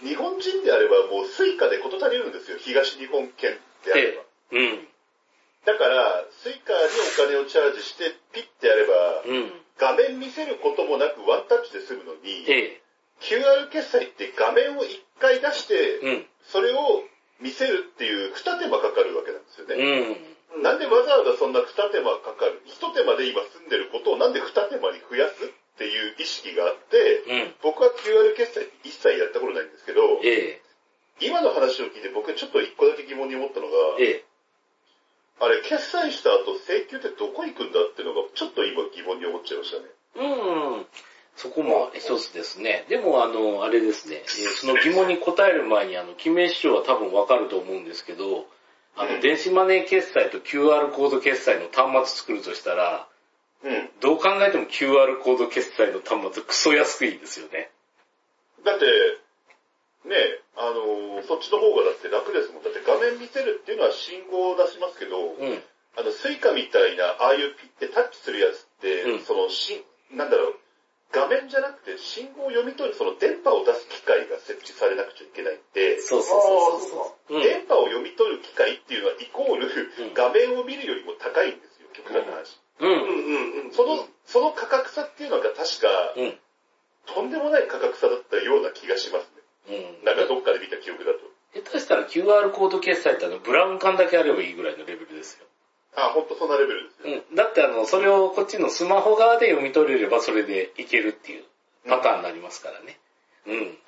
日本人であればもうスイカで事足りるんですよ。東日本圏であれば。うん。だから、スイカにお金をチャージして、ピッてやれば、うん、画面見せることもなくワンタッチで済むのに、ええ、QR 決済って画面を一回出して、うん、それを見せるっていう二手間かかるわけなんですよね。うん、なんでわざわざそんな二手間かかる、一手間で今住んでることをなんで二手間に増やすっていう意識があって、僕は QR 決済一切やったことないんですけど、え、今の話を聞いて僕ちょっと一個だけ疑問に思ったのが、決済した後請求ってどこ行くんだっていうのがちょっと今疑問に思っちゃいましたね。うん。そこも一つですね。でも、あの、あれですね、えーその疑問に答える前に、あの、記名師匠は多分わかると思うんですけど、あの、電子マネー決済と QR コード決済の端末作るとしたら、うん。どう考えても QR コード決済の端末クソ安いですよね。だって、ねあのーそっちの方がだって楽ですもん。だって画面見せるっていうのは信号を出しますけど、うん。あの、スイカみたいな、ああいうピッてタッチするやつって、うんその、し、なんだろう、画面じゃなくて信号を読み取る、その電波を出す機械が設置されなくちゃいけないんで、そうあそうそうそう。うん。電波を読み取る機械っていうのはイコール、ん画面を見るよりも高いんですよ、極端な話。うん。うんうんうん。その、その価格差っていうのが確か、うん。とんでもない価格差だったような気がしますね。うん。なんかどっかで見た記憶だと。下手したら QR コード決済ってあの、ブラウン管だけあればいいぐらいのレベルですよ。あ、ほんとそんなレベルですよ。うん。だってあの、それをこっちのスマホ側で読み取れればそれでいけるっていうパターンになりますからね。うん。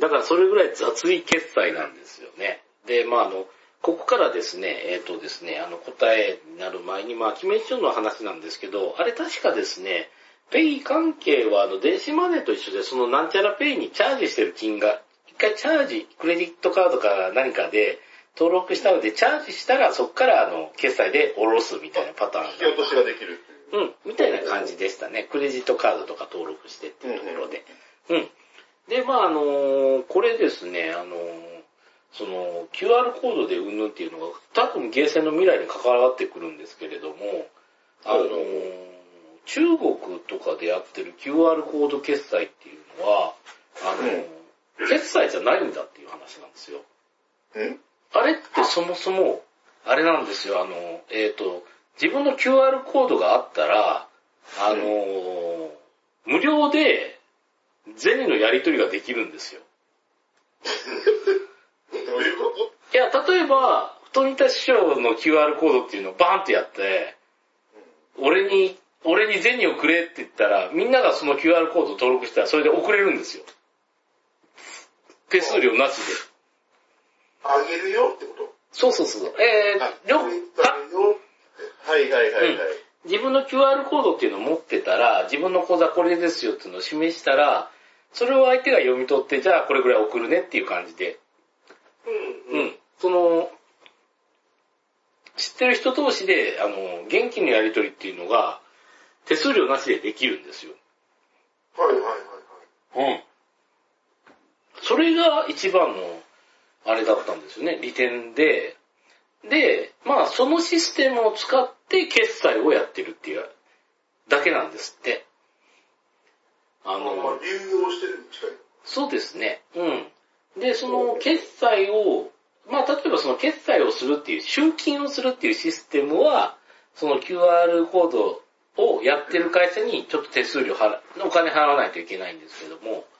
だからそれぐらい雑い決済なんですよね。で、まああの、ここからですね、えっ、とですね、あの答えになる前に、まあ、キメチョンの話なんですけど、あれ確かですね、ペイ関係はあの、電子マネーと一緒で、そのなんちゃらペイにチャージしてる金が、一回チャージ、クレジットカードか何かで登録したので、チャージしたらそこからあの、決済で下ろすみたいなパターンが引き落としができるう。うん、みたいな感じでしたね。クレジットカードとか登録してっていうところで。うん。で、まああのーこれですね、あのーその QR コードでうんぬんっていうのが多分ゲーセンの未来に関わってくるんですけれども、あのー中国とかでやってる QR コード決済っていうのは、あのー決済じゃないんだっていう話なんですよ。うんあれってそもそも、あれなんですよ、あの、えっ、と、自分の QR コードがあったら、あのー無料で、銭のやり取りができるんですよ。どういうこいや、例えば、太田師匠の QR コードっていうのをバーンってやって、俺に、俺に銭をくれって言ったら、みんながその QR コードを登録したらそれで送れるんですよ。手数料なしで。あげるよってこと？そうそうそう。えあー、両、はいはいはいはい。自分の QR コードっていうのを持ってたら、自分の口座これですよっていうのを示したら、それを相手が読み取って、じゃあこれぐらい送るねっていう感じで、うんうん。うん。その、知ってる人同士で、あの、現金のやり取りっていうのが、手数料なしでできるんですよ。はいはいはいはい。うん。それが一番の、あれだったんですよね、利点で。で、まあそのシステムを使って決済をやってるっていうだけなんですって。ああまあの、流用してるに近い。そうですね。うん。で、その決済を、まあ例えばその決済をするっていう、集金をするっていうシステムは、その QR コードをやってる会社にちょっと手数料払、お金払わないといけないんですけども、うん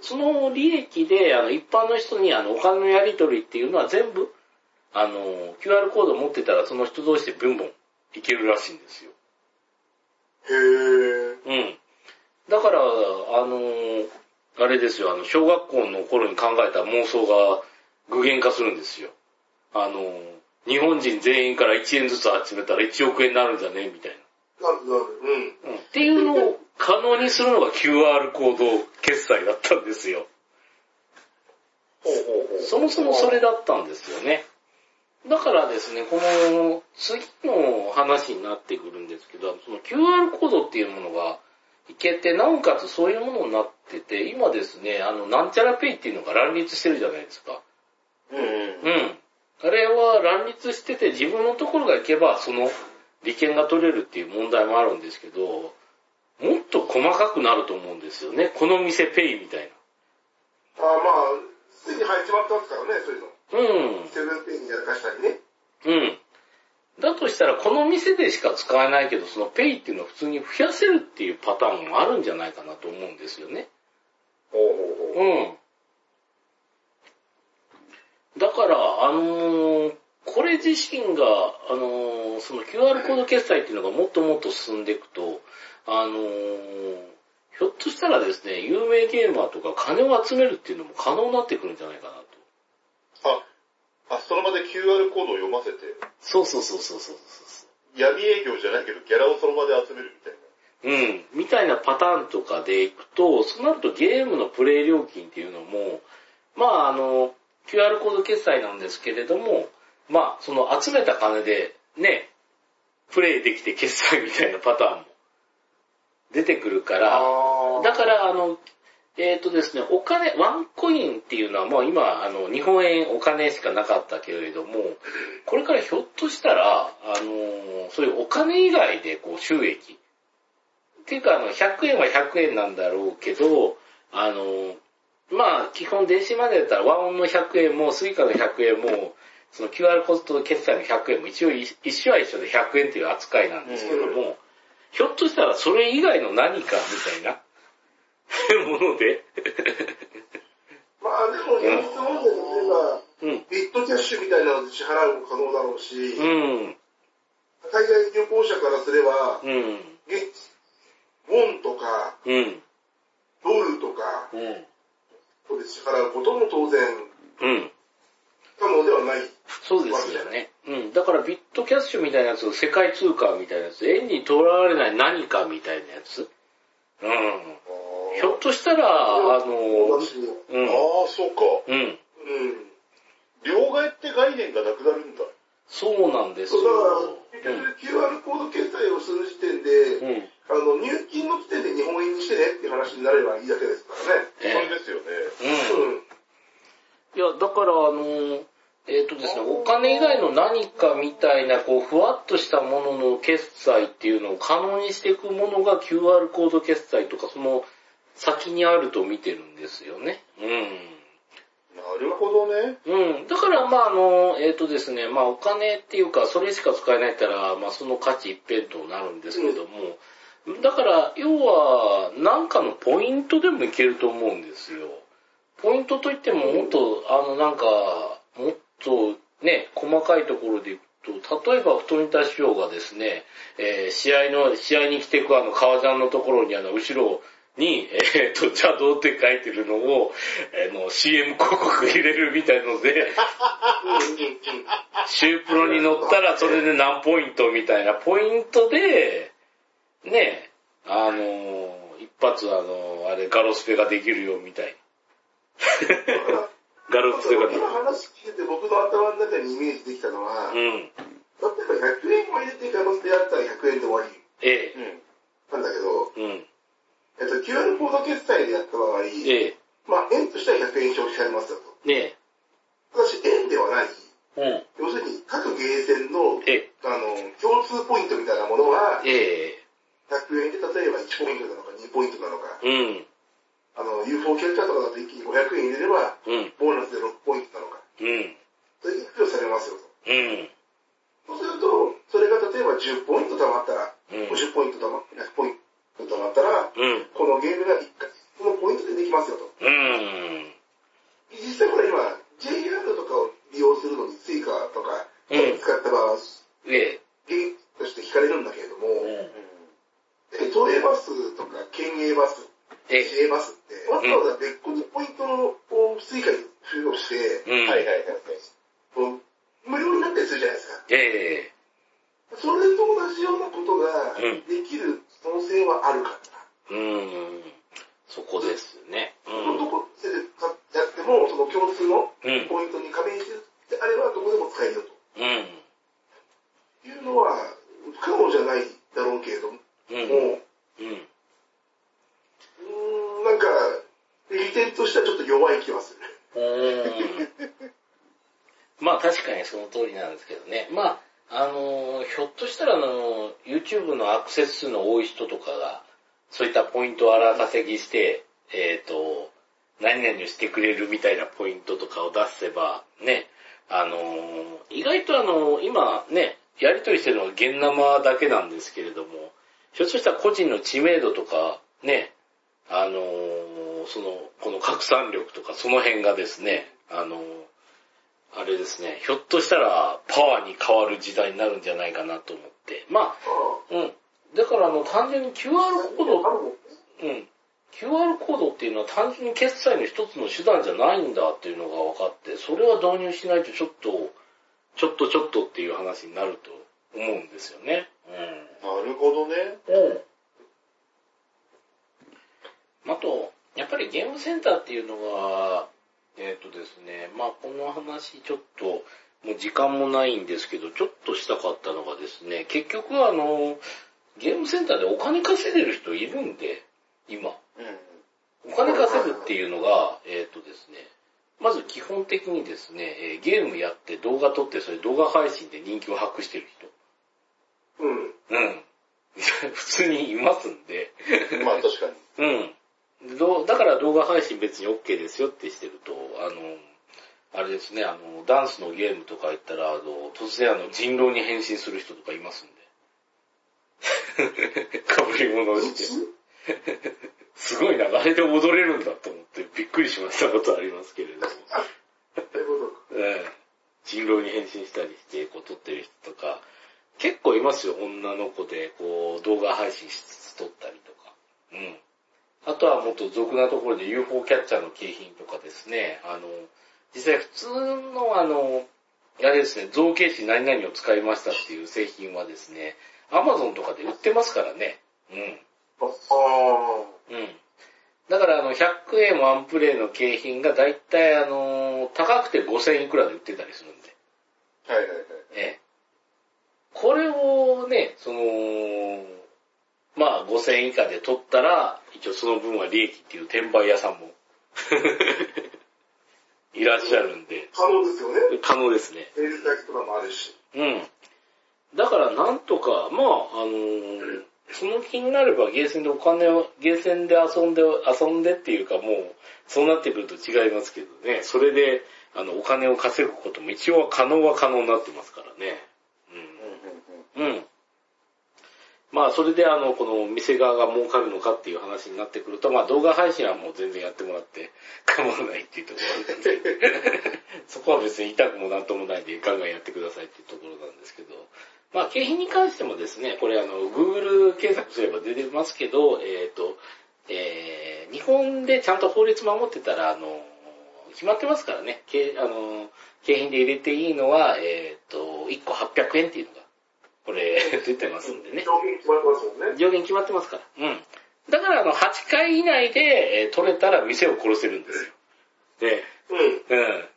その利益で、あの、一般の人に、あの、お金のやり取りっていうのは全部、あの、QR コードを持ってたら、その人同士でブンブンいけるらしいんですよ。へー。うん。だから、あの、あれですよ、あの、小学校の頃に考えた妄想が具現化するんですよ。あの、日本人全員から1円ずつ集めたら1億円になるんじゃね？みたいなるなる。うん。な。うん。っていうのを可能にするのが QR コード決済だったんですよ。そもそもそれだったんですよね。だからですね、この次の話になってくるんですけど、その QR コードっていうものがいけて、なおかつそういうものになってて、今ですね、あの、なんちゃらペイっていうのが乱立してるじゃないですか。うんうん。うん。あれは乱立してて、自分のところが行けば、その利権が取れるっていう問題もあるんですけど、もっと細かくなると思うんですよね。この店ペイみたいあまあ、すでに入っちまってますからね、そういうの。な。うん。セブンペイにやらかしたりね。うん。だとしたら、この店でしか使えないけど、そのペイっていうのを普通に増やせるっていうパターンもあるんじゃないかなと思うんですよね。ほうほうほう。うん。だから、あのーこれ自身が、あのーその QR コード決済っていうのがもっともっと進んでいくと、あのーひょっとしたらですね、有名ゲーマーとか金を集めるっていうのも可能になってくるんじゃないかなと。あ、あ、その場で QR コードを読ませて、そうそうそうそうそうそう。闇営業じゃないけどギャラをその場で集めるみたいな。うん、みたいなパターンとかでいくと、そうなるとゲームのプレイ料金っていうのも、まああの、QR コード決済なんですけれども、まあその集めた金でね、プレイできて決済みたいなパターンも出てくるから、あだからあの、えっ、とですね、お金、ワンコインっていうのはもう今、あの、日本円お金しかなかったけれども、これからひょっとしたら、あの、そういうお金以外でこう収益。っていうか、あの、100円は100円なんだろうけど、あの、まあ、基本電子マネーだったらワオンの100円もスイカの100円も、その QR コード決済の100円も一応一一緒は一緒で100円っていう扱いなんですけども、ひょっとしたらそれ以外の何かみたいな もので、まあでも、現実問題で言えば、うん、ビットキャッシュみたいなので支払うも可能だろうし、うん、海外旅行者からすれば、うん、現ウォンとか、うん、ドルとか、うん、これで支払うことも当然うん。可能ではない。そうですよね。うん。だからビットキャッシュみたいなやつ、世界通貨みたいなやつ、円にとらわれない何かみたいなやつ？うん。ひょっとしたら、あの。ああ、そうか。うん。うん。両替って概念がなくなるんだ。そうなんですよ。だから、結局 QR コード決済をする時点で、うん。うん。あの、入金の時点で日本円にしてねって話になればいいだけですからね。それですよね。うん。うん。いや、だからあの、えっ、とですね、お金以外の何かみたいな、こう、ふわっとしたものの決済っていうのを可能にしていくものが QR コード決済とか、その先にあると見てるんですよね。なるほどね。うん。うん。だから、まああの、えっ、とですね、まあお金っていうか、それしか使えないったら、まあその価値一辺となるんですけども、だから、要は、なんかのポイントでもいけると思うんですよ。ポイントといってももっと、あの、なんか、もっとね、細かいところでいくと、例えば、太田師匠がですね、えー試合の、試合に来ていくあの、革ジャンのところにあの、後ろに、えっ、と、邪道って書いてるのを、あの、CM 広告入れるみたいので、シュープロに乗ったらそれで何ポイントみたいなポイントで、ね、あの、一発あの、あれ、ガロスペができるよみたいな。ガロ。今話聞いてて僕の頭の中にイメージできたのは、例えうん。ば100円を入れてガロスペやったら100円で終わりえうん。なんだけど、え。うん。えっと、QR コード決済でやった場合、ええ。まあ、円としては100円消費されますよと。ねただし、円ではない。え。うん。要するに、各ゲーセンの、ええ。あの、共通ポイントみたいなものは、ええ。100円で例えば1ポイントなのか2ポイントなのか、うん。あの、UFO キャッチャーとかだと一気に500円入れれば、うん。ボーナスで6ポイントなのか、うん。それで付与されますよと。うん。そうすると、それが例えば10ポイント貯まったら、うん。50ポイント貯まった100ポイント貯まったら、うん。このゲームが1回、このポイントでできますよと。うん。実際これ今、JR とかを利用するのにスイカとか、うん使った場合は、ええ。ゲームとして引かれるんだけれども、うん。で都営バスとか県営バス、え市営バスって、わざわざ別個にポイントをスイカに付与して、うん。はいはいはい。無料になったりするじゃないですか。ええ。それと同じようなことがうんできる可能性はあるから。うん。そこですね。うどこでやっても、その共通の。ポイントに加盟してあればどこでも使えるようん。というのは不可能じゃないだろうけれども、うん。うん。か、利点としてはちょっと弱い気はする。まあ確かにその通りなんですけどね。まあ、あの、ひょっとしたらあの、YouTube のアクセス数の多い人とかが、そういったポイントを荒稼ぎして、えっ、と、何々をしてくれるみたいなポイントとかを出せば、ね、あの、意外とあの、今ね、やりとりしてるのは現生だけなんですけれども、ひょっとしたら個人の知名度とか、ね、あのーその、この拡散力とかその辺がですね、あのーあれですね、ひょっとしたらパワーに変わる時代になるんじゃないかなと思って。まあ、あうん。だからあの、単純に QR コード。うん。QR コードっていうのは単純に決済の一つの手段じゃないんだっていうのが分かって、それは導入しないとちょっと、ちょっとちょっとっていう話になると思うんですよね。なるほどね。うん。あと、やっぱりゲームセンターっていうのは、えっ、とですね、まあこの話ちょっと、もう時間もないんですけど、ちょっとしたかったのがですね、結局あの、ゲームセンターでお金稼いでる人いるんで、今。うん。お金稼ぐっていうのが、えっ、とですね、まず基本的にですね、えーゲームやって動画撮ってそれ動画配信で人気を博してるうん。人。うん。普通にいますんで。まあ確かに。うん。どうだから動画配信別に OK ですよってしてると、あの、あれですね、あの、ダンスのゲームとか言ったら、あの、突然あの、人狼に変身する人とかいますんで。かぶり物をして。すごいな、あれで踊れるんだと思ってびっくりしましたことありますけれども。そういうことか。ええ人狼に変身したりして、こう撮ってる人とか、結構いますよ、女の子で、こう、動画配信しつつ撮ったりとか。うん。あとはもっと俗なところで UFO キャッチャーの景品とかですね、あの、実際普通のあの、あれですね、造形師何々を使いましたっていう製品はですね、Amazon とかで売ってますからね。うん。ああ。うん。だからあの、100円ワンプレイの景品がだいたいあの、高くて5000いくらで売ってたりするんで。はいはいはい。ええ。これをね、その、まあ5000円以下で取ったら、一応その分は利益っていう転売屋さんも いらっしゃるんで、可能ですよね。可能ですね。メールだけとかもあるし。うん。だからなんとか、まあ、あのーその気になればゲーセンでお金を、ゲーセンで遊んで、遊んでっていうかもう、そうなってくると違いますけどね、それで、あの、お金を稼ぐことも一応は可能は可能になってますからね。うんうんうん。うん。うん。まあ、それであの、この店側が儲かるのかっていう話になってくると、まあ動画配信はもう全然やってもらって構わないっていうところなんで、そこは別に痛くもなんともないんでガンガンやってくださいっていうところなんですけど、まあ景品に関してもですね、これあの、Google 検索すれば出てますけど、えっ、と、えー、日本でちゃんと法律守ってたら、あの、決まってますからね、けあの、景品で入れていいのは、えっ、と、1個800円っていうのが、これ、出てますんでね。上限決まってますもんね。上限決まってますから。うん。だから、あの、8回以内で、えー取れたら店を殺せるんですよ。で、うん。うん。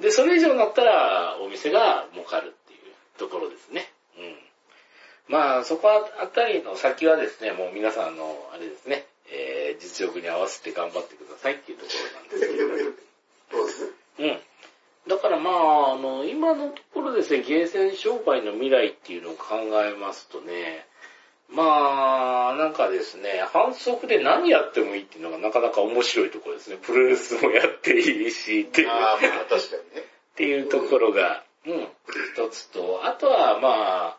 で、それ以上になったら、お店が儲かるっていうところですね。うん。まあ、そこあたりの先はですね、もう皆さんあの、あれですね、えー実力に合わせて頑張ってくださいっていうところなんですけれども。そうですね。うん。だからまあ、あの、今のところですね、ゲーセン商売の未来っていうのを考えますとね、まあ、なんかですね、反則で何やってもいいっていうのがなかなか面白いところですね。プロレスもやっていいし、っていうああ、まあ確かにね。っていうところが、うん、一つと、あとはま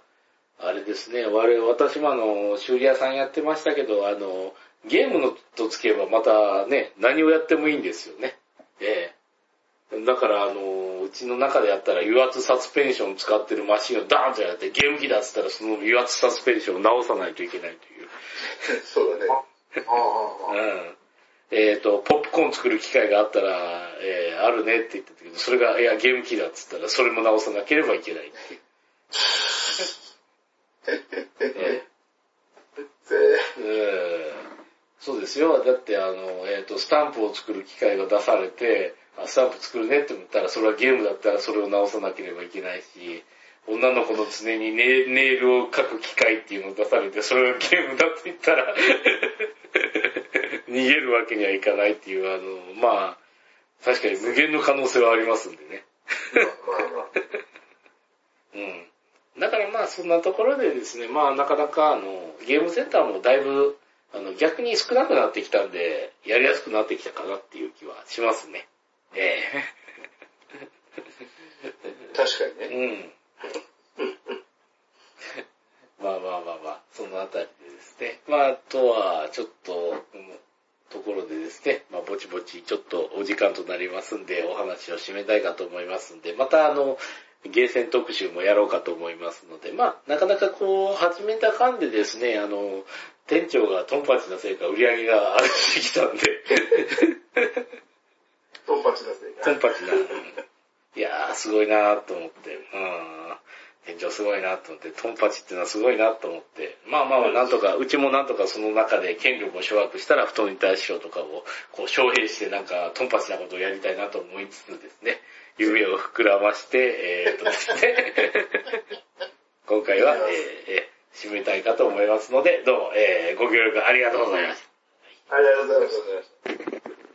あ、あれですね、我々、私もあの、修理屋さんやってましたけど、あの、ゲームのとつけばまたね、何をやってもいいんですよね。ええ。だからあの、うちの中でやったら油圧サスペンション使ってるマシンをダーンとやってゲーム機だっつったらその油圧サスペンションを直さないといけないという。そうだね。うん。えっ、と、ポップコーン作る機械があったら、えーあるねって言ってたけど、それが、いや、ゲーム機だっつったら、それも直さなければいけないっていう。えぜーうんそうですよ。だって、あの、えっ、と、スタンプを作る機械が出されて、あスタンプ作るねって思ったら、それはゲームだったらそれを直さなければいけないし、女の子の常にネネイルを描く機械っていうのを出されて、それがゲームだって言ったら、逃げるわけにはいかないっていう、あの、まあ、確かに無限の可能性はありますんでね。うん。だからまあそんなところでですね、まあなかなかあの、ゲームセンターもだいぶ、あの、逆に少なくなってきたんで、やりやすくなってきたかなっていう気はしますね。え確かにえね。うん。まあまあまあまあ、そのあたりでですね。まああとは、ちょっと、うんところでですね、まあぼちぼちちょっとお時間となりますんで、お話を締めたいかと思いますんで、またあの、ゲーセン特集もやろうかと思いますので、まあ、なかなかこう、始めた間でですね、あの、店長がトンパチのせいか売り上げが上がってきたんで、トンパチだせいトンパチな、うんいやー、すごいなーと思って、うん。店長すごいなと思って、トンパチっていうのはすごいなと思って、まあまあまあ、なんとか、うちもなんとかその中で権力を掌握したら、太に大師匠とかを、こう、招聘してなんか、トンパチなことをやりたいなと思いつつですね、夢を膨らまして、えー、っとですね、今回は、えーえー締めたいかと思いますので、どうも、えーご協力ありがとうございました。ありがとうございました。